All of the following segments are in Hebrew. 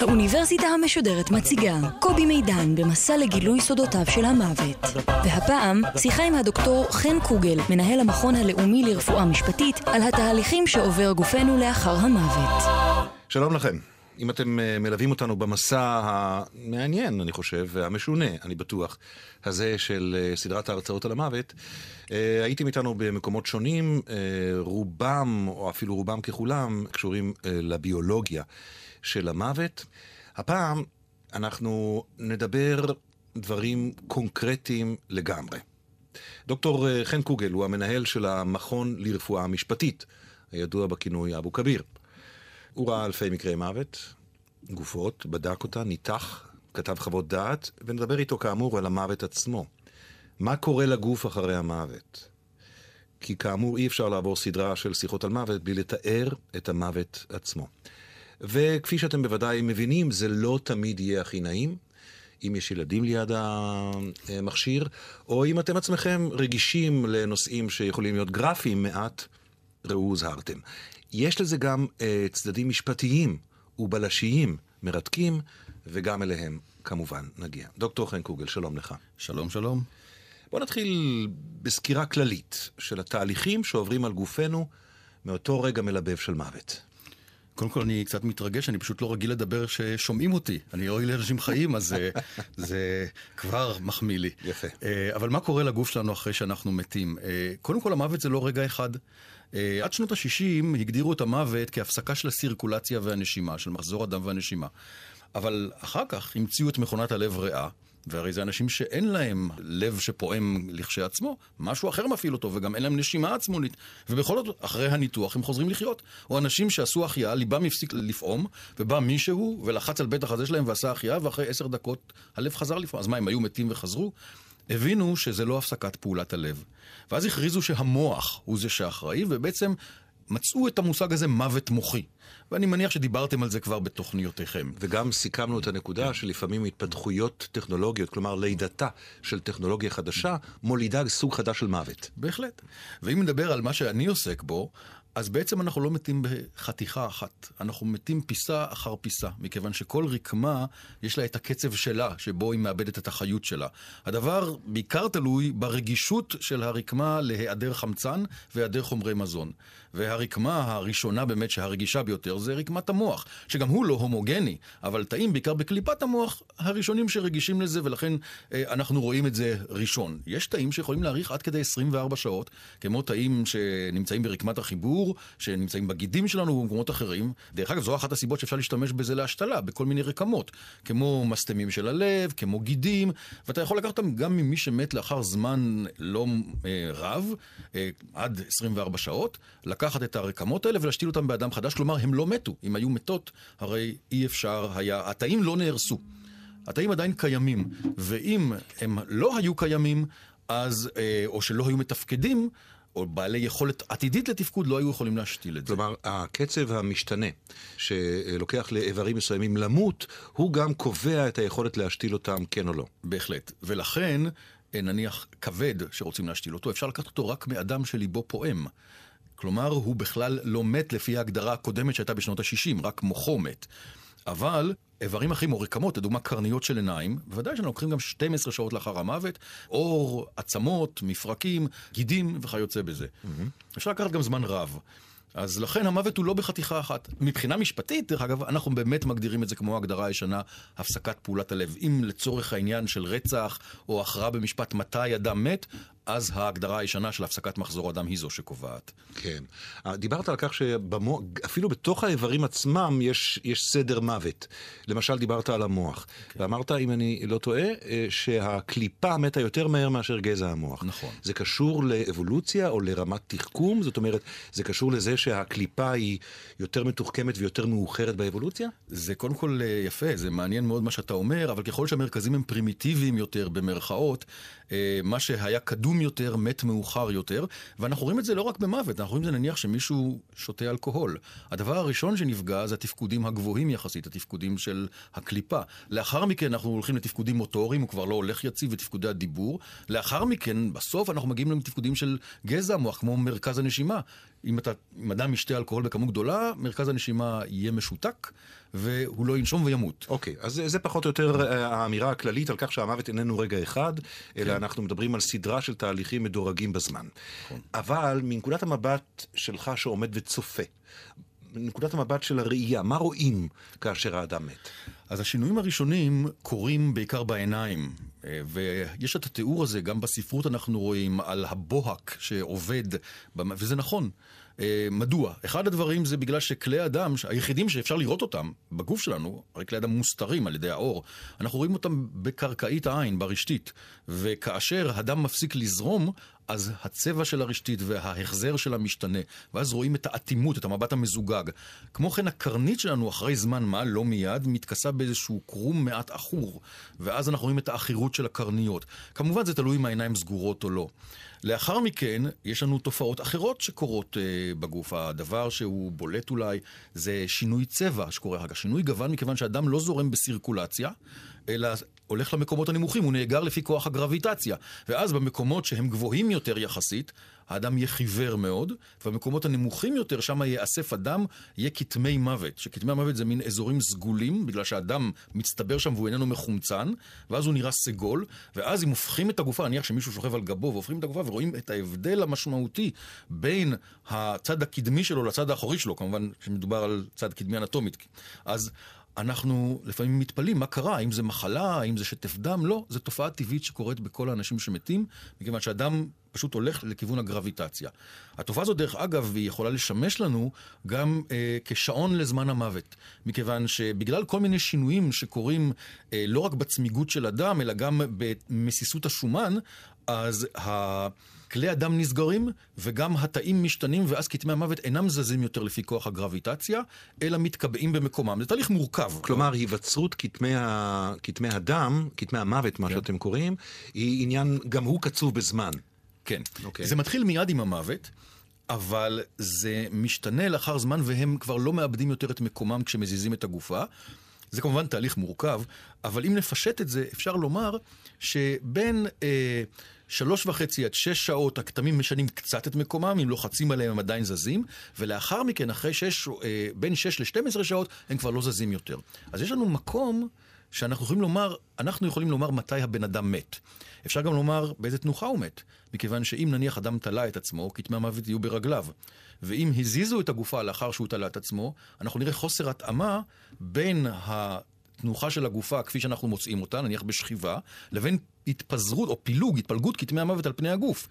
האוניברסיטה המשודרת מציגה קובי מידן במסע לגילוי סודותיו של המוות. והפעם, שיחה עם הדוקטור חן קוגל, מנהל המכון הלאומי לרפואה משפטית, על התהליכים שעובר גופנו לאחר המוות. שלום לכם. אם אתם אה, מלווים אותנו במסע המעניין, אני חושב, והמשונה, אני בטוח, הזה של אה, סדרת ההרצאות על המוות, אה, הייתם איתנו במקומות שונים, רובם, או אפילו רובם ככולם, קשורים לביולוגיה של המוות. הפעם אנחנו נדבר דברים קונקרטיים לגמרי. דוקטור חן קוגל הוא המנהל של המכון לרפואה משפטית, הידוע בכינוי אבו כביר. הוא ראה אלפי מקרי מוות, גופות, בדק אותה, ניתח, כתב חוות דעת, ונדבר איתו כאמור על המוות עצמו. מה קורה לגוף אחרי המוות? כי כאמור אי אפשר לעבור סדרה של שיחות על מוות בלי לתאר את המוות עצמו. וכפי שאתם בוודאי מבינים, זה לא תמיד יהיה הכי נעים. אם יש ילדים ליד המכשיר, או אם אתם עצמכם רגישים לנושאים שיכולים להיות גרפיים מעט, ראו הוזהרתם. יש לזה גם uh, צדדים משפטיים ובלשיים מרתקים, וגם אליהם כמובן נגיע. דוקטור חן קוגל, שלום לך. שלום, שלום. בוא נתחיל בסקירה כללית של התהליכים שעוברים על גופנו מאותו רגע מלבב של מוות. קודם כל אני קצת מתרגש, אני פשוט לא רגיל לדבר ששומעים אותי. אני רואה לאנשים חיים, אז זה, זה כבר מחמיא לי. יפה. אה, אבל מה קורה לגוף שלנו אחרי שאנחנו מתים? אה, קודם כל המוות זה לא רגע אחד. אה, עד שנות ה-60 הגדירו את המוות כהפסקה של הסירקולציה והנשימה, של מחזור הדם והנשימה. אבל אחר כך המציאו את מכונת הלב ריאה, והרי זה אנשים שאין להם לב שפועם לכשעצמו, משהו אחר מפעיל אותו, וגם אין להם נשימה עצמונית. ובכל זאת, אחרי הניתוח הם חוזרים לחיות. או אנשים שעשו החייאה, ליבם הפסיק לפעום, ובא מישהו ולחץ על בית החזה שלהם ועשה החייאה, ואחרי עשר דקות הלב חזר לפעום. אז מה, הם היו מתים וחזרו? הבינו שזה לא הפסקת פעולת הלב. ואז הכריזו שהמוח הוא זה שאחראי, ובעצם מצאו את המושג הזה מוות מוחי. ואני מניח שדיברתם על זה כבר בתוכניותיכם. וגם סיכמנו את הנקודה שלפעמים התפתחויות טכנולוגיות, כלומר לידתה של טכנולוגיה חדשה, מולידה סוג חדש של מוות. בהחלט. ואם נדבר על מה שאני עוסק בו, אז בעצם אנחנו לא מתים בחתיכה אחת, אנחנו מתים פיסה אחר פיסה, מכיוון שכל רקמה יש לה את הקצב שלה, שבו היא מאבדת את החיות שלה. הדבר בעיקר תלוי ברגישות של הרקמה להיעדר חמצן והיעדר חומרי מזון. והרקמה הראשונה באמת שהרגישה ביותר זה רקמת המוח, שגם הוא לא הומוגני, אבל תאים בעיקר בקליפת המוח הראשונים שרגישים לזה, ולכן אה, אנחנו רואים את זה ראשון. יש תאים שיכולים להאריך עד כדי 24 שעות, כמו תאים שנמצאים ברקמת החיבור, שנמצאים בגידים שלנו ובמקומות אחרים. דרך אגב, זו אחת הסיבות שאפשר להשתמש בזה להשתלה, בכל מיני רקמות, כמו מסתמים של הלב, כמו גידים, ואתה יכול לקחת אותם גם ממי שמת לאחר זמן לא אה, רב, אה, עד 24 שעות, לקחת את הרקמות האלה ולהשתיל אותם באדם חדש, כלומר, הם לא מתו. אם היו מתות, הרי אי אפשר היה, התאים לא נהרסו. התאים עדיין קיימים, ואם הם לא היו קיימים, אז, אה, או שלא היו מתפקדים, או בעלי יכולת עתידית לתפקוד לא היו יכולים להשתיל את זה. כלומר, הקצב המשתנה שלוקח לאיברים מסוימים למות, הוא גם קובע את היכולת להשתיל אותם, כן או לא. בהחלט. ולכן, אה, נניח כבד שרוצים להשתיל אותו, אפשר לקחת אותו רק מאדם שליבו פועם. כלומר, הוא בכלל לא מת לפי ההגדרה הקודמת שהייתה בשנות ה-60, רק מוחו מת. אבל איברים אחרים או רקמות, לדוגמה קרניות של עיניים, בוודאי שאנחנו לוקחים גם 12 שעות לאחר המוות, עור, עצמות, מפרקים, גידים וכיוצא בזה. Mm-hmm. אפשר לקחת גם זמן רב. אז לכן המוות הוא לא בחתיכה אחת. מבחינה משפטית, דרך אגב, אנחנו באמת מגדירים את זה כמו הגדרה ישנה, הפסקת פעולת הלב. אם לצורך העניין של רצח או הכרעה במשפט מתי אדם מת, אז ההגדרה הישנה של הפסקת מחזור הדם היא זו שקובעת. כן. דיברת על כך שאפילו בתוך האיברים עצמם יש, יש סדר מוות. למשל, דיברת על המוח. כן. ואמרת, אם אני לא טועה, אה, שהקליפה מתה יותר מהר מאשר גזע המוח. נכון. זה קשור לאבולוציה או לרמת תחכום? זאת אומרת, זה קשור לזה שהקליפה היא יותר מתוחכמת ויותר מאוחרת באבולוציה? זה קודם כל אה, יפה, זה מעניין מאוד מה שאתה אומר, אבל ככל שהמרכזים הם פרימיטיביים יותר, במרכאות, אה, מה שהיה קדום קדום יותר, מת מאוחר יותר, ואנחנו רואים את זה לא רק במוות, אנחנו רואים את זה נניח שמישהו שותה אלכוהול. הדבר הראשון שנפגע זה התפקודים הגבוהים יחסית, התפקודים של הקליפה. לאחר מכן אנחנו הולכים לתפקודים מוטוריים, הוא כבר לא הולך יציב, ותפקודי הדיבור. לאחר מכן, בסוף אנחנו מגיעים לתפקודים של גזע מוח, כמו מרכז הנשימה. אם, אתה, אם אדם ישתה אלכוהול בכמות גדולה, מרכז הנשימה יהיה משותק, והוא לא ינשום וימות. אוקיי, אז זה, זה פחות או יותר אה, האמירה הכללית על כך שהמוות איננו רגע אחד, אלא כן. אנחנו מדברים על סדרה של תהליכים מדורגים בזמן. נכון. אבל מנקודת המבט שלך שעומד וצופה, מנקודת המבט של הראייה, מה רואים כאשר האדם מת? אז השינויים הראשונים קורים בעיקר בעיניים, אה, ויש את התיאור הזה, גם בספרות אנחנו רואים, על הבוהק שעובד, וזה נכון. אה, מדוע? אחד הדברים זה בגלל שכלי אדם, היחידים שאפשר לראות אותם בגוף שלנו, הרי כלי אדם מוסתרים על ידי האור, אנחנו רואים אותם בקרקעית העין, ברשתית, וכאשר הדם מפסיק לזרום, אז הצבע של הרשתית וההחזר שלה משתנה, ואז רואים את האטימות, את המבט המזוגג. כמו כן, הקרנית שלנו אחרי זמן מה, לא מיד, מתכסה באיזשהו קרום מעט עכור, ואז אנחנו רואים את העכירות של הקרניות. כמובן זה תלוי אם העיניים סגורות או לא. לאחר מכן, יש לנו תופעות אחרות שקורות uh, בגוף. הדבר שהוא בולט אולי זה שינוי צבע שקורה אחר כך. שינוי גוון מכיוון שאדם לא זורם בסירקולציה, אלא הולך למקומות הנמוכים, הוא נאגר לפי כוח הגרביטציה. ואז במקומות שהם גבוהים יותר יחסית, האדם יהיה חיוור מאוד, ובמקומות הנמוכים יותר, שם ייאסף אדם, יהיה כתמי מוות. שכתמי המוות זה מין אזורים סגולים, בגלל שהאדם מצטבר שם והוא איננו מחומצן, ואז הוא נראה סגול, ואז אם הופכים את הגופה, נניח שמישהו שוכב על גבו והופכים את הגופה ורואים את ההבדל המשמעותי בין הצד הקדמי שלו לצד האחורי שלו, כמובן שמדובר על צד קדמי אנטומית. אז אנחנו לפעמים מתפלאים מה קרה, האם זה מחלה, האם זה שטף דם, לא, זו תופעה טבעית שקורית בכל האנשים שמתים, מכיוון שאדם פשוט הולך לכיוון הגרביטציה. התופעה הזאת, דרך אגב, היא יכולה לשמש לנו גם אה, כשעון לזמן המוות, מכיוון שבגלל כל מיני שינויים שקורים אה, לא רק בצמיגות של הדם, אלא גם במסיסות השומן, אז ה... כלי הדם נסגרים, וגם התאים משתנים, ואז כתמי המוות אינם זזים יותר לפי כוח הגרביטציה, אלא מתקבעים במקומם. זה תהליך מורכב. כלומר, היווצרות כתמי, ה... כתמי הדם, כתמי המוות, מה כן. שאתם קוראים, היא עניין, גם הוא קצוב בזמן. כן. Okay. אוקיי. זה מתחיל מיד עם המוות. אבל זה משתנה לאחר זמן והם כבר לא מאבדים יותר את מקומם כשמזיזים את הגופה. זה כמובן תהליך מורכב, אבל אם נפשט את זה, אפשר לומר שבין אה, שלוש וחצי עד שש שעות הכתמים משנים קצת את מקומם, אם לוחצים עליהם הם עדיין זזים, ולאחר מכן, אחרי שש, אה, בין שש לשתים עשרה שעות, הם כבר לא זזים יותר. אז יש לנו מקום שאנחנו יכולים לומר, אנחנו יכולים לומר מתי הבן אדם מת. אפשר גם לומר באיזה תנוחה הוא מת, מכיוון שאם נניח אדם תלה את עצמו, כתמי המוות יהיו ברגליו. ואם הזיזו את הגופה לאחר שהוא תלה את עצמו, אנחנו נראה חוסר התאמה בין התנוחה של הגופה כפי שאנחנו מוצאים אותה, נניח בשכיבה, לבין התפזרות או פילוג, התפלגות כתמי המוות על פני הגוף.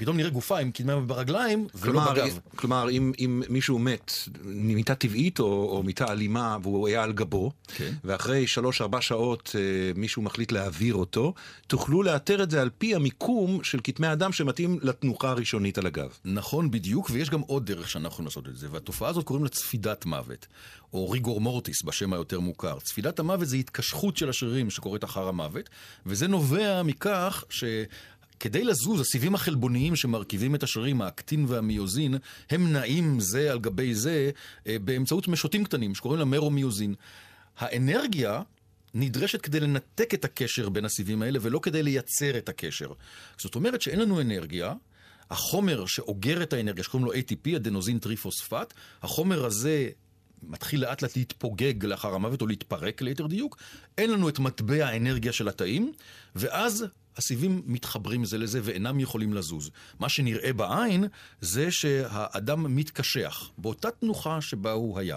פתאום נראה גופה עם קדמה ברגליים ולא בגב. כלומר, אם, אם מישהו מת ממיטה טבעית או, או מיטה אלימה והוא היה על גבו, כן. ואחרי שלוש-ארבע שעות אה, מישהו מחליט להעביר אותו, תוכלו לאתר את זה על פי המיקום של כתמי אדם שמתאים לתנוחה הראשונית על הגב. נכון, בדיוק, ויש גם עוד דרך שאנחנו יכולים לעשות את זה, והתופעה הזאת קוראים לה צפידת מוות, או ריגור מורטיס בשם היותר מוכר. צפידת המוות זה התקשחות של השרירים שקורית אחר המוות, וזה נובע מכך ש... כדי לזוז, הסיבים החלבוניים שמרכיבים את השרירים, האקטין והמיוזין, הם נעים זה על גבי זה אה, באמצעות משוטים קטנים שקוראים לה מרומיוזין. האנרגיה נדרשת כדי לנתק את הקשר בין הסיבים האלה ולא כדי לייצר את הקשר. זאת אומרת שאין לנו אנרגיה, החומר שאוגר את האנרגיה, שקוראים לו ATP, אדנוזין טריפוספט, החומר הזה מתחיל לאט לאט להתפוגג לאחר המוות או להתפרק ליתר דיוק, אין לנו את מטבע האנרגיה של התאים, ואז הסיבים מתחברים זה לזה ואינם יכולים לזוז. מה שנראה בעין זה שהאדם מתקשח באותה תנוחה שבה הוא היה.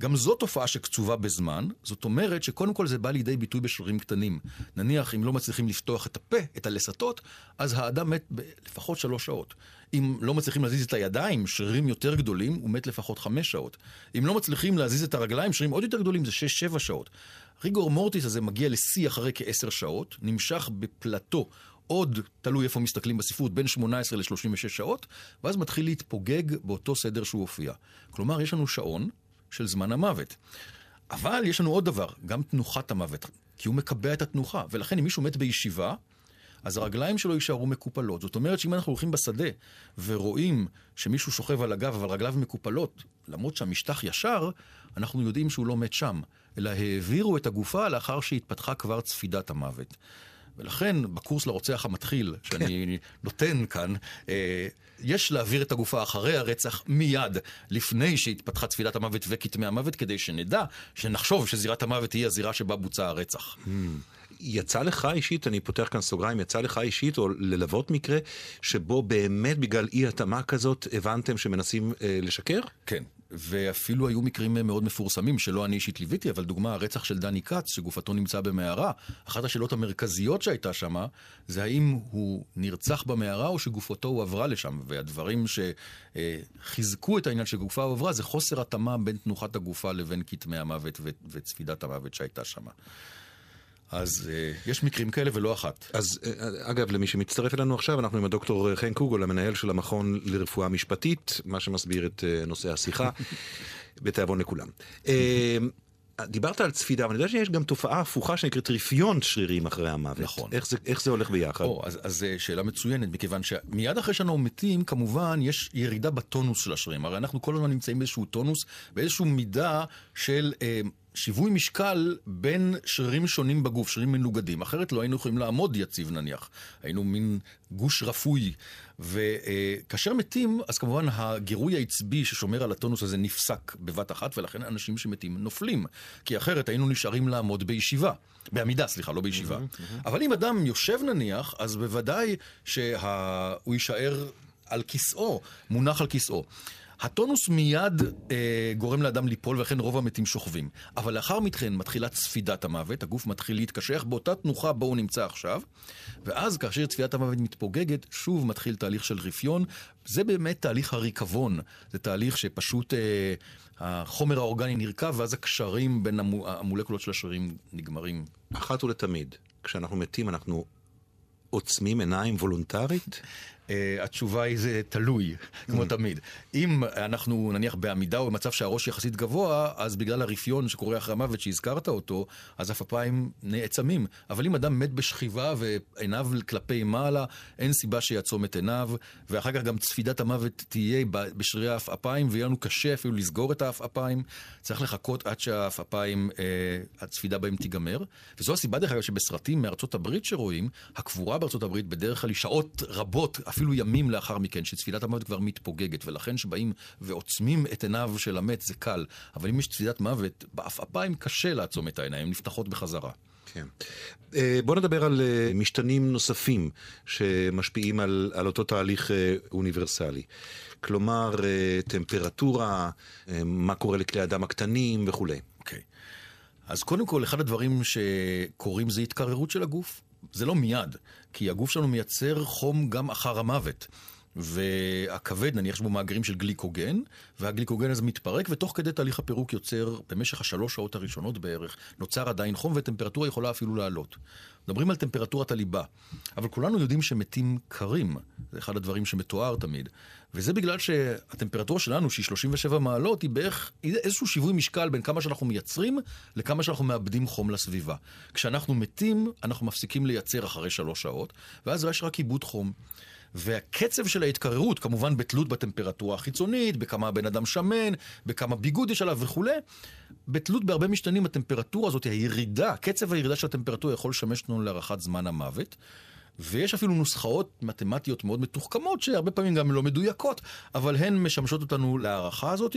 גם זו תופעה שקצובה בזמן, זאת אומרת שקודם כל זה בא לידי ביטוי בשרירים קטנים. נניח, אם לא מצליחים לפתוח את הפה, את הלסתות, אז האדם מת לפחות שלוש שעות. אם לא מצליחים להזיז את הידיים, שרירים יותר גדולים, הוא מת לפחות חמש שעות. אם לא מצליחים להזיז את הרגליים, שרירים עוד יותר גדולים, זה שש-שבע שעות. ריגור מורטיס הזה מגיע לשיא אחרי כעשר שעות, נמשך בפלטו עוד, תלוי איפה מסתכלים בספרות, בין 18 ל-36 שעות, ואז מתחיל להתפוגג באותו סדר שהוא הופיע. כלומר, יש לנו שעון של זמן המוות. אבל יש לנו עוד דבר, גם תנוחת המוות, כי הוא מקבע את התנוחה, ולכן אם מישהו מת בישיבה, אז הרגליים שלו יישארו מקופלות. זאת אומרת שאם אנחנו הולכים בשדה ורואים שמישהו שוכב על הגב אבל רגליו מקופלות, למרות שהמשטח ישר, אנחנו יודעים שהוא לא מת שם, אלא העבירו את הגופה לאחר שהתפתחה כבר צפידת המוות. ולכן, בקורס לרוצח המתחיל, שאני כן. נותן כאן, אה, יש להעביר את הגופה אחרי הרצח מיד, לפני שהתפתחה צפילת המוות וכתמי המוות, כדי שנדע, שנחשוב שזירת המוות היא הזירה שבה בוצע הרצח. Hmm. יצא לך אישית, אני פותח כאן סוגריים, יצא לך אישית, או ללוות מקרה, שבו באמת בגלל אי התאמה כזאת הבנתם שמנסים אה, לשקר? כן. ואפילו היו מקרים מאוד מפורסמים שלא אני אישית ליוויתי, אבל דוגמה, הרצח של דני כץ, שגופתו נמצא במערה, אחת השאלות המרכזיות שהייתה שמה, זה האם הוא נרצח במערה או שגופתו הועברה לשם. והדברים שחיזקו את העניין שגופה הועברה זה חוסר התאמה בין תנוחת הגופה לבין כתמי המוות וצפידת המוות שהייתה שמה. אז uh, יש מקרים כאלה ולא אחת. אז uh, אגב, למי שמצטרף אלינו עכשיו, אנחנו עם הדוקטור חן קוגול, המנהל של המכון לרפואה משפטית, מה שמסביר את uh, נושא השיחה, בתיאבון לכולם. Uh, דיברת על צפידה, אבל אני יודע שיש גם תופעה הפוכה שנקראת רפיון שרירים אחרי המוות. נכון. איך זה, איך זה הולך ביחד? או, אז, אז שאלה מצוינת, מכיוון שמיד אחרי שאנחנו מתים, כמובן, יש ירידה בטונוס של השרירים. הרי אנחנו כל הזמן נמצאים באיזשהו טונוס, באיזשהו מידה של... אה, שיווי משקל בין שרירים שונים בגוף, שרירים מנוגדים. אחרת לא היינו יכולים לעמוד יציב נניח. היינו מין גוש רפוי. וכאשר מתים, אז כמובן הגירוי העצבי ששומר על הטונוס הזה נפסק בבת אחת, ולכן אנשים שמתים נופלים. כי אחרת היינו נשארים לעמוד בישיבה. בעמידה, סליחה, לא בישיבה. אבל אם אדם יושב נניח, אז בוודאי שהוא יישאר על כיסאו, מונח על כיסאו. הטונוס מיד אה, גורם לאדם ליפול, ולכן רוב המתים שוכבים. אבל לאחר מכן מתחילה צפידת המוות, הגוף מתחיל להתקשח באותה תנוחה בו הוא נמצא עכשיו, ואז כאשר צפידת המוות מתפוגגת, שוב מתחיל תהליך של רפיון. זה באמת תהליך הריקבון. זה תהליך שפשוט אה, החומר האורגני נרקב, ואז הקשרים בין המולקולות של השרירים נגמרים. אחת ולתמיד, כשאנחנו מתים אנחנו עוצמים עיניים וולונטרית? Uh, התשובה היא זה תלוי, כמו mm. תמיד. אם אנחנו נניח בעמידה או במצב שהראש יחסית גבוה, אז בגלל הרפיון שקורה אחרי המוות שהזכרת אותו, אז עפעפיים נעצמים. אבל אם אדם מת בשכיבה ועיניו כלפי מעלה, אין סיבה שיעצום את עיניו, ואחר כך גם צפידת המוות תהיה בשרירי העפעפיים, ויהיה לנו קשה אפילו לסגור את העפעפיים. צריך לחכות עד שהעפעפיים, uh, הצפידה בהם תיגמר. וזו הסיבה דרך אגב שבסרטים מארצות הברית שרואים, הקבורה בארצות הברית בדרך כלל היא שעות רבות. אפילו ימים לאחר מכן, שתפילת המוות כבר מתפוגגת, ולכן שבאים ועוצמים את עיניו של המת זה קל, אבל אם יש תפילת מוות, בעפעפיים קשה לעצום את העיניים, נפתחות בחזרה. כן. אה, בוא נדבר על אה, משתנים נוספים שמשפיעים על, על אותו תהליך אה, אוניברסלי. כלומר, טמפרטורה, מה קורה לכלי הדם הקטנים וכולי. אוקיי. Okay. אז קודם כל, אחד הדברים שקורים זה התקררות של הגוף. זה לא מיד, כי הגוף שלנו מייצר חום גם אחר המוות. והכבד, נניח יש בו מאגרים של גליקוגן, והגליקוגן הזה מתפרק, ותוך כדי תהליך הפירוק יוצר, במשך השלוש שעות הראשונות בערך, נוצר עדיין חום, וטמפרטורה יכולה אפילו לעלות. מדברים על טמפרטורת הליבה, אבל כולנו יודעים שמתים קרים, זה אחד הדברים שמתואר תמיד. וזה בגלל שהטמפרטורה שלנו, שהיא 37 מעלות, היא בערך איזשהו שיווי משקל בין כמה שאנחנו מייצרים לכמה שאנחנו מאבדים חום לסביבה. כשאנחנו מתים, אנחנו מפסיקים לייצר אחרי שלוש שעות, ואז יש רק עיבוד חום. והקצב של ההתקררות, כמובן בתלות בטמפרטורה החיצונית, בכמה הבן אדם שמן, בכמה ביגוד יש עליו וכולי, בתלות בהרבה משתנים הטמפרטורה הזאת, הירידה, קצב הירידה של הטמפרטורה יכול לשמש לנו להארכת זמן המוות. ויש אפילו נוסחאות מתמטיות מאוד מתוחכמות, שהרבה פעמים גם לא מדויקות, אבל הן משמשות אותנו להערכה הזאת.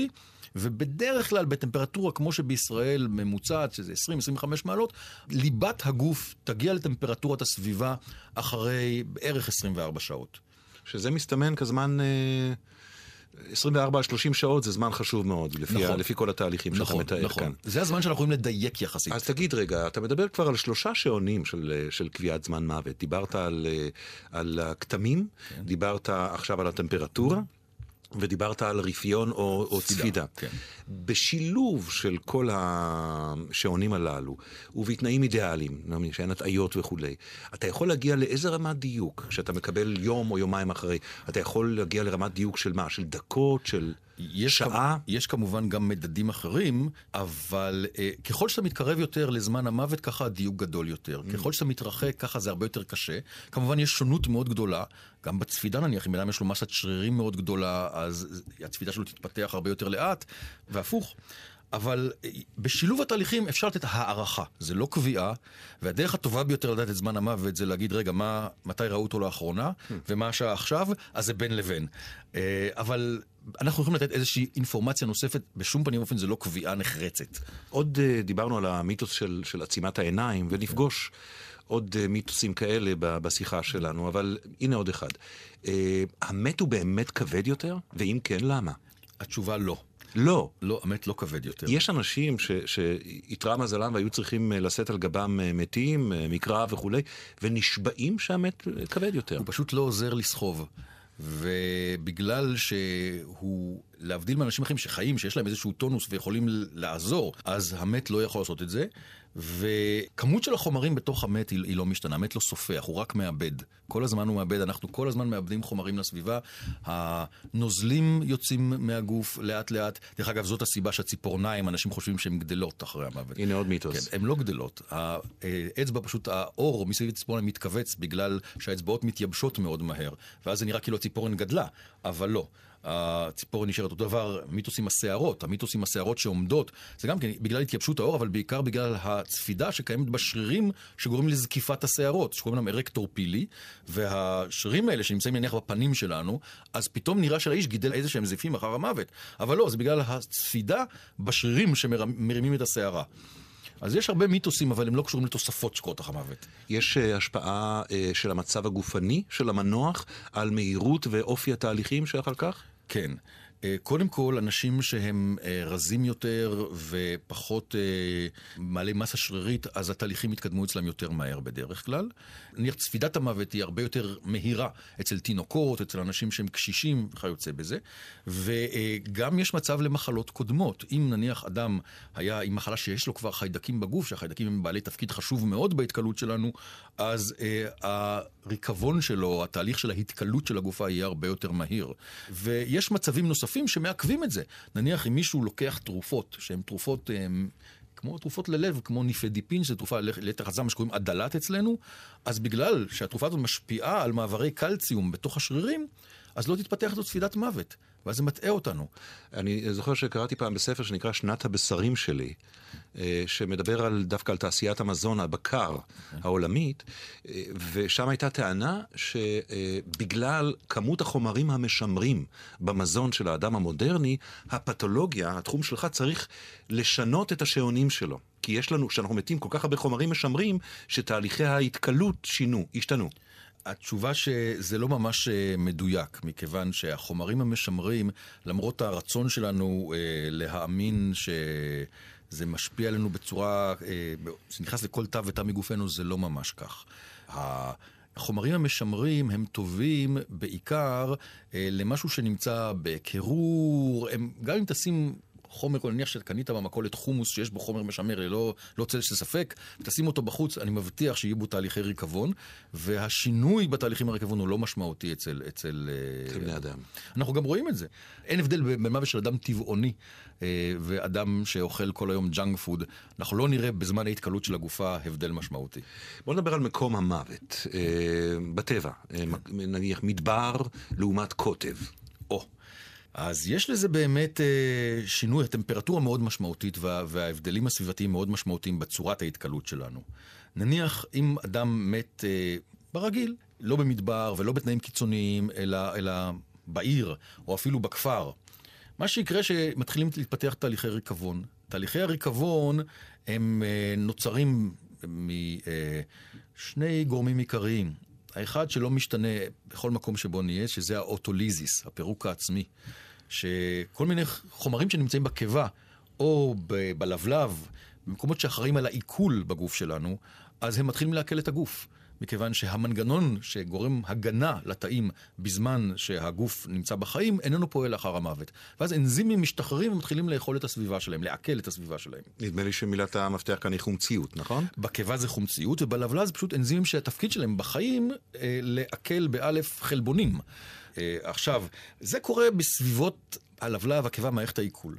ובדרך כלל בטמפרטורה כמו שבישראל ממוצעת, שזה 20-25 מעלות, ליבת הגוף תגיע לטמפרטורת הסביבה אחרי בערך 24 שעות. שזה מסתמן כזמן... 24 30 שעות זה זמן חשוב מאוד, לפי, נכון, ה, לפי כל התהליכים נכון, שאתה מתאר נכון. כאן. זה הזמן שאנחנו יכולים לדייק יחסית. אז תגיד רגע, אתה מדבר כבר על שלושה שעונים של, של קביעת זמן מוות. דיברת על, על הכתמים, כן. דיברת עכשיו על הטמפרטורה. ודיברת על רפיון או, או צפידה. כן. בשילוב של כל השעונים הללו, ובתנאים אידיאליים, שאין הטעיות וכולי, אתה יכול להגיע לאיזה רמת דיוק, כשאתה מקבל יום או יומיים אחרי, אתה יכול להגיע לרמת דיוק של מה? של דקות? של... יש, שעה? יש כמובן גם מדדים אחרים, אבל אה, ככל שאתה מתקרב יותר לזמן המוות, ככה הדיוק גדול יותר. Mm. ככל שאתה מתרחק, ככה זה הרבה יותר קשה. כמובן יש שונות מאוד גדולה, גם בצפידה נניח, אם אדם יש לו מסת שרירים מאוד גדולה, אז הצפידה שלו תתפתח הרבה יותר לאט, והפוך. אבל אה, בשילוב התהליכים אפשר לתת הערכה, זה לא קביעה, והדרך הטובה ביותר לדעת את זמן המוות זה להגיד, רגע, מה, מתי ראו אותו לאחרונה, ומה השעה עכשיו, אז זה בין לבין. אה, אבל אנחנו יכולים לתת איזושהי אינפורמציה נוספת, בשום פנים ואופן זה לא קביעה נחרצת. עוד uh, דיברנו על המיתוס של, של עצימת העיניים, ונפגוש עוד מיתוסים כאלה בשיחה שלנו, אבל הנה עוד אחד. המת הוא באמת כבד יותר? ואם כן, למה? התשובה לא. לא. לא, המת לא כבד יותר. יש אנשים שאיתרע מזלם והיו צריכים לשאת על גבם מתים, מקרא וכולי, ונשבעים שהמת כבד יותר. הוא פשוט לא עוזר לסחוב. ובגלל שהוא, להבדיל מאנשים אחרים שחיים, שיש להם איזשהו טונוס ויכולים לעזור, אז המת לא יכול לעשות את זה. וכמות של החומרים בתוך המת היא, היא לא משתנה, המת לא סופח, הוא רק מאבד. כל הזמן הוא מאבד, אנחנו כל הזמן מאבדים חומרים לסביבה. הנוזלים יוצאים מהגוף לאט לאט. דרך אגב, זאת הסיבה שהציפורניים, אנשים חושבים שהן גדלות אחרי המוות. הנה עוד מיתוס. כן, הן לא גדלות. האצבע פשוט, האור מסביב הציפורניים מתכווץ בגלל שהאצבעות מתייבשות מאוד מהר. ואז זה נראה כאילו הציפורן גדלה, אבל לא. הציפורן נשארת אותו דבר, מיתוס עם השערות, המיתוס עם השערות שעומדות, זה גם כן בגלל התייבשות העור, אבל בעיקר בגלל הצפידה שקיימת בשרירים שגורמים לזקיפת השערות, שקוראים להם ארקטור פילי, והשרירים האלה שנמצאים נניח בפנים שלנו, אז פתאום נראה שלאיש גידל איזה שהם זיפים אחר המוות, אבל לא, זה בגלל הצפידה בשרירים שמרימים את השערה. אז יש הרבה מיתוסים, אבל הם לא קשורים לתוספות שקורות אחר המוות. יש uh, השפעה uh, של המצב הגופני של המנוח על מהירות ואופי התהליכים שאחר כך? כן. אה, קודם כל, אנשים שהם אה, רזים יותר ופחות אה, מעלי מסה שרירית, אז התהליכים יתקדמו אצלם יותר מהר בדרך כלל. נניח צפידת המוות היא הרבה יותר מהירה אצל תינוקות, אצל אנשים שהם קשישים וכיוצא בזה. וגם יש מצב למחלות קודמות. אם נניח אדם היה עם מחלה שיש לו כבר חיידקים בגוף, שהחיידקים הם בעלי תפקיד חשוב מאוד בהתקלות שלנו, אז הריקבון שלו, התהליך של ההתקלות של הגופה יהיה הרבה יותר מהיר. ויש מצבים נוספים. נוספים שמעכבים את זה. נניח אם מישהו לוקח תרופות, שהן תרופות... אה, כמו תרופות ללב, כמו ניפדיפין, שזו תרופה לתחת זעם, מה שקוראים עדלת אצלנו, אז בגלל שהתרופה הזאת משפיעה על מעברי קלציום בתוך השרירים, אז לא תתפתח את ספידת מוות. ואז זה מטעה אותנו. אני זוכר שקראתי פעם בספר שנקרא שנת הבשרים שלי, אה, שמדבר על, דווקא על תעשיית המזון, הבקר העולמית, אה, ושם הייתה טענה שבגלל כמות החומרים המשמרים במזון של האדם המודרני, הפתולוגיה, התחום שלך צריך לשנות את השעונים שלו. כי יש לנו, כשאנחנו מתים כל כך הרבה חומרים משמרים, שתהליכי ההתכלות שינו, השתנו. התשובה שזה לא ממש אה, מדויק, מכיוון שהחומרים המשמרים, למרות הרצון שלנו אה, להאמין שזה משפיע עלינו בצורה, אה, שנכנס לכל תא ותא מגופנו, זה לא ממש כך. החומרים המשמרים הם טובים בעיקר אה, למשהו שנמצא בקירור, הם, גם אם תשים חומר, נניח שקנית במכולת חומוס שיש בו חומר משמר ללא צל של ספק, תשים אותו בחוץ, אני מבטיח שיהיו בו תהליכי ריקבון, והשינוי בתהליכים הריקבון הוא לא משמעותי אצל... אצל אה, בני אדם. אנחנו גם רואים את זה. אין הבדל בין מוות של אדם טבעוני אה, ואדם שאוכל כל היום ג'אנק פוד. אנחנו לא נראה בזמן ההתכלות של הגופה הבדל משמעותי. בוא נדבר על מקום המוות. אה, בטבע, נניח מדבר לעומת קוטב. או. אז יש לזה באמת אה, שינוי, הטמפרטורה מאוד משמעותית וה, וההבדלים הסביבתיים מאוד משמעותיים בצורת ההתקלות שלנו. נניח אם אדם מת אה, ברגיל, לא במדבר ולא בתנאים קיצוניים, אלא, אלא בעיר או אפילו בכפר, מה שיקרה שמתחילים להתפתח תהליכי ריקבון. תהליכי הריקבון הם אה, נוצרים משני אה, גורמים עיקריים. האחד שלא משתנה בכל מקום שבו נהיה, שזה האוטוליזיס, הפירוק העצמי. שכל מיני חומרים שנמצאים בקיבה, או ב- בלבלב, במקומות שאחראים על העיכול בגוף שלנו, אז הם מתחילים לעכל את הגוף. מכיוון שהמנגנון שגורם הגנה לתאים בזמן שהגוף נמצא בחיים, איננו פועל לאחר המוות. ואז אנזימים משתחררים ומתחילים לאכול את הסביבה שלהם, לעכל את הסביבה שלהם. נדמה לי שמילת המפתח כאן היא חומציות, נכון? בקיבה זה חומציות, ובלבלב זה פשוט אנזימים שהתפקיד שלהם בחיים אה, לעכל באלף חלבונים. אה, עכשיו, זה קורה בסביבות הלבלב, הקיבה, מערכת העיכול.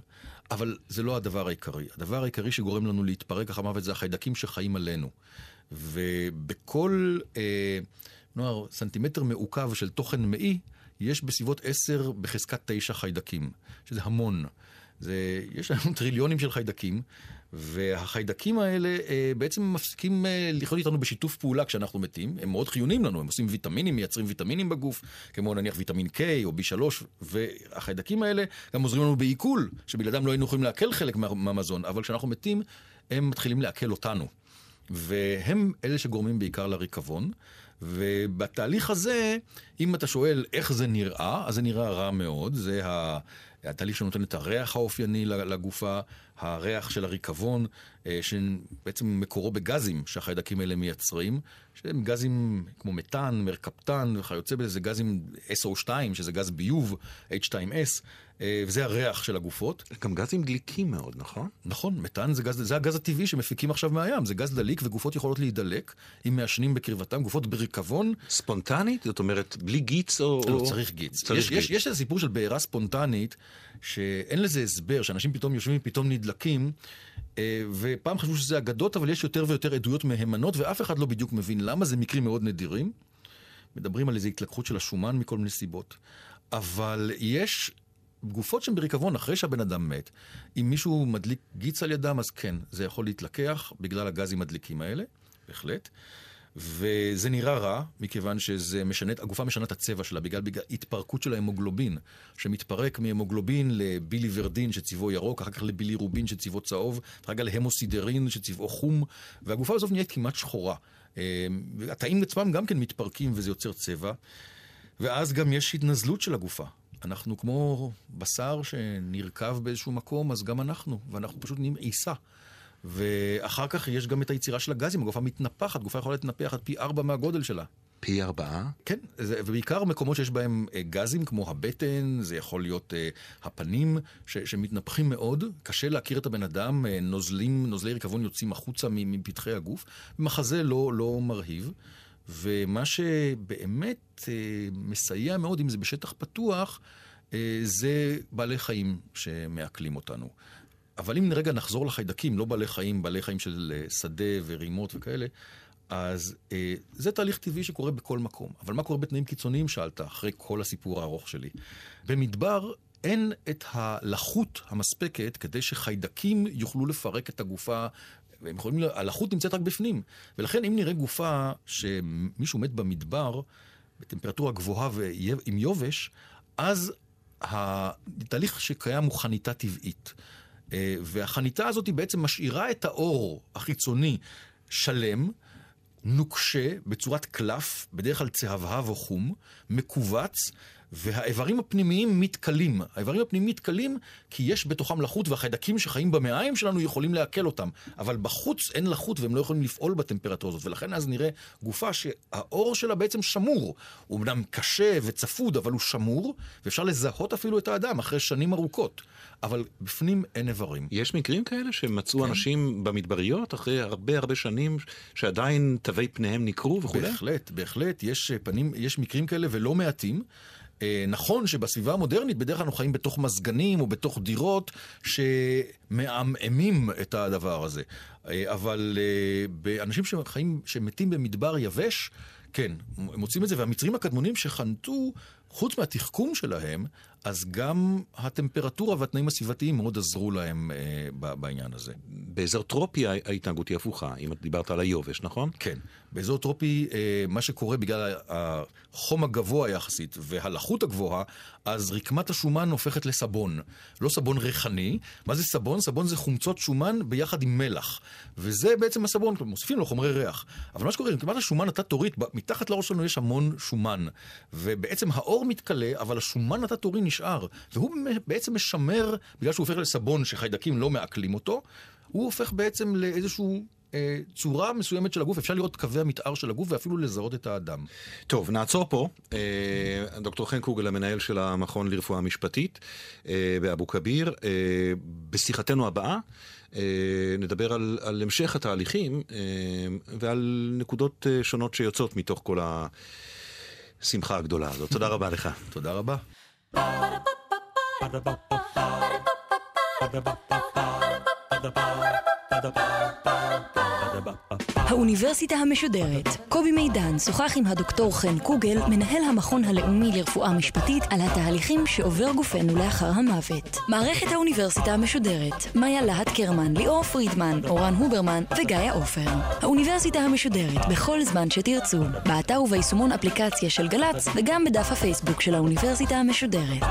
אבל זה לא הדבר העיקרי. הדבר העיקרי שגורם לנו להתפרק אחר מוות זה החיידקים שחיים עלינו. ובכל, אה, נוער, סנטימטר מעוקב של תוכן מעי, יש בסביבות עשר בחזקת תשע חיידקים, שזה המון. זה, יש לנו טריליונים של חיידקים, והחיידקים האלה אה, בעצם מפסיקים אה, לחיות איתנו בשיתוף פעולה כשאנחנו מתים. הם מאוד חיוניים לנו, הם עושים ויטמינים, מייצרים ויטמינים בגוף, כמו נניח ויטמין K או B3, והחיידקים האלה גם עוזרים לנו בעיכול, שבלעדם לא היינו יכולים לעכל חלק מה, מהמזון, אבל כשאנחנו מתים, הם מתחילים לעכל אותנו. והם אלה שגורמים בעיקר לריקבון. ובתהליך הזה, אם אתה שואל איך זה נראה, אז זה נראה רע מאוד. זה התהליך שנותן את הריח האופייני לגופה, הריח של הריקבון, אה, שבעצם מקורו בגזים שהחיידקים האלה מייצרים, שהם גזים כמו מתאן, מרקפטן וכיוצא בזה, זה גזים SO2, שזה גז ביוב, H2S. אה, וזה הריח של הגופות. גם גזים דליקים מאוד, נכון? נכון, מתאן זה, גז, זה הגז הטבעי שמפיקים עכשיו מהים, זה גז דליק וגופות יכולות להידלק אם מעשנים בקרבתם, גופות בריקבון. ספונטנית? זאת אומרת, בלי גיץ או... לא, צריך גיץ. צריך יש, גיץ. יש, יש איזה סיפור של בעירה ספונטנית, שאין לזה הסבר, שאנשים פתאום יושבים ופתאום נדלקים, אה, ופעם חשבו שזה אגדות, אבל יש יותר ויותר עדויות מהימנות, ואף אחד לא בדיוק מבין למה, זה מקרים מאוד נדירים. מדברים על איזו התלקחות של השומן מכל מיני סיבות. אבל יש גופות שהן בריקבון אחרי שהבן אדם מת, אם מישהו מדליק גיץ על ידם, אז כן, זה יכול להתלקח בגלל הגזים הדליקים האלה, בהחלט. וזה נראה רע, מכיוון שזה משנה, הגופה משנה את הצבע שלה, בגלל, בגלל התפרקות של ההמוגלובין, שמתפרק מהמוגלובין לבילי ורדין שצבעו ירוק, אחר כך לבילי רובין שצבעו צהוב, אחר כך להמוסידרין שצבעו חום, והגופה הזאת נהיית כמעט שחורה. אה, התאים עצמם גם כן מתפרקים וזה יוצר צבע, ואז גם יש התנזלות של הגופה. אנחנו כמו בשר שנרקב באיזשהו מקום, אז גם אנחנו, ואנחנו פשוט נהיים עיסה. ואחר כך יש גם את היצירה של הגזים, הגופה מתנפחת, גופה יכולה להתנפח עד פי ארבע מהגודל שלה. פי ארבעה? כן, זה, ובעיקר מקומות שיש בהם אה, גזים כמו הבטן, זה יכול להיות אה, הפנים, ש, שמתנפחים מאוד, קשה להכיר את הבן אדם, אה, נוזלים, נוזלי ריקבון יוצאים החוצה מפתחי הגוף, מחזה לא, לא מרהיב. ומה שבאמת אה, מסייע מאוד, אם זה בשטח פתוח, אה, זה בעלי חיים שמעכלים אותנו. אבל אם רגע נחזור לחיידקים, לא בעלי חיים, בעלי חיים של אה, שדה ורימות וכאלה, אז אה, זה תהליך טבעי שקורה בכל מקום. אבל מה קורה בתנאים קיצוניים, שאלת, אחרי כל הסיפור הארוך שלי? במדבר אין את הלחות המספקת כדי שחיידקים יוכלו לפרק את הגופה והם יכולים, הלחות נמצאת רק בפנים. ולכן אם נראה גופה שמישהו מת במדבר, בטמפרטורה גבוהה ועם יובש, אז התהליך שקיים הוא חניתה טבעית. אה, והחניתה הזאת היא בעצם משאירה את האור החיצוני שלם, נוקשה, בצורת קלף, בדרך כלל צהבהב או חום, מכווץ, והאיברים הפנימיים מתכלים. האיברים הפנימיים מתכלים כי יש בתוכם לחות והחיידקים שחיים במעיים שלנו יכולים לעכל אותם. אבל בחוץ אין לחות והם לא יכולים לפעול בטמפרטורה הזאת. ולכן אז נראה גופה שהאור שלה בעצם שמור. הוא אמנם קשה וצפוד, אבל הוא שמור, ואפשר לזהות אפילו את האדם אחרי שנים ארוכות. אבל בפנים אין איברים. יש מקרים כאלה שמצאו כן. אנשים במדבריות אחרי הרבה הרבה שנים שעדיין תווי פניהם ניכרו וכו'? בהחלט, בהחלט. יש, פנים, יש מקרים כאלה ולא מעטים. אה, נכון שבסביבה המודרנית בדרך כלל אנחנו חיים בתוך מזגנים או בתוך דירות שמעמעמים את הדבר הזה. אה, אבל אה, באנשים שחיים, שמתים במדבר יבש, כן, הם מוצאים את זה, והמצרים הקדמונים שחנתו, חוץ מהתחכום שלהם, אז גם הטמפרטורה והתנאים הסביבתיים מאוד עזרו להם אה, בעניין הזה. באזור טרופי ההתנהגות היא הפוכה, אם את דיברת על היובש, נכון? כן. באזור טרופי, אה, מה שקורה בגלל החום הגבוה יחסית והלחות הגבוהה, אז רקמת השומן הופכת לסבון. לא סבון ריחני. מה זה סבון? סבון זה חומצות שומן ביחד עם מלח. וזה בעצם הסבון, מוסיפים לו חומרי ריח. אבל מה שקורה, רקמת השומן התת-תורית, מתחת לראש שלנו יש המון שומן. ובעצם האור מתכלה, אבל השומן התת-תורי נשאר. והוא בעצם משמר, בגלל שהוא הופך לסבון שחיידקים לא מעכלים אותו, הוא הופך בעצם לאיזשהו אה, צורה מסוימת של הגוף, אפשר לראות קווי המתאר של הגוף ואפילו לזהות את האדם. טוב, נעצור פה. אה, דוקטור חן קוגל, המנהל של המכון לרפואה משפטית אה, באבו כביר. בשיחתנו הבאה נדבר על, על המשך התהליכים ועל נקודות שונות שיוצאות מתוך כל. השמחה הגדולה הזאת. תודה רבה לך. תודה רבה. Ba-da-ba-ba-ba. האוניברסיטה המשודרת. קובי מידן שוחח עם הדוקטור חן קוגל, מנהל המכון הלאומי לרפואה משפטית, על התהליכים שעובר גופנו לאחר המוות. מערכת האוניברסיטה המשודרת. מאיה להט קרמן, ליאור פרידמן, אורן הוברמן וגיא עופר. האוניברסיטה המשודרת, בכל זמן שתרצו. באתר וביישומון אפליקציה של גל"צ, וגם בדף הפייסבוק של האוניברסיטה המשודרת.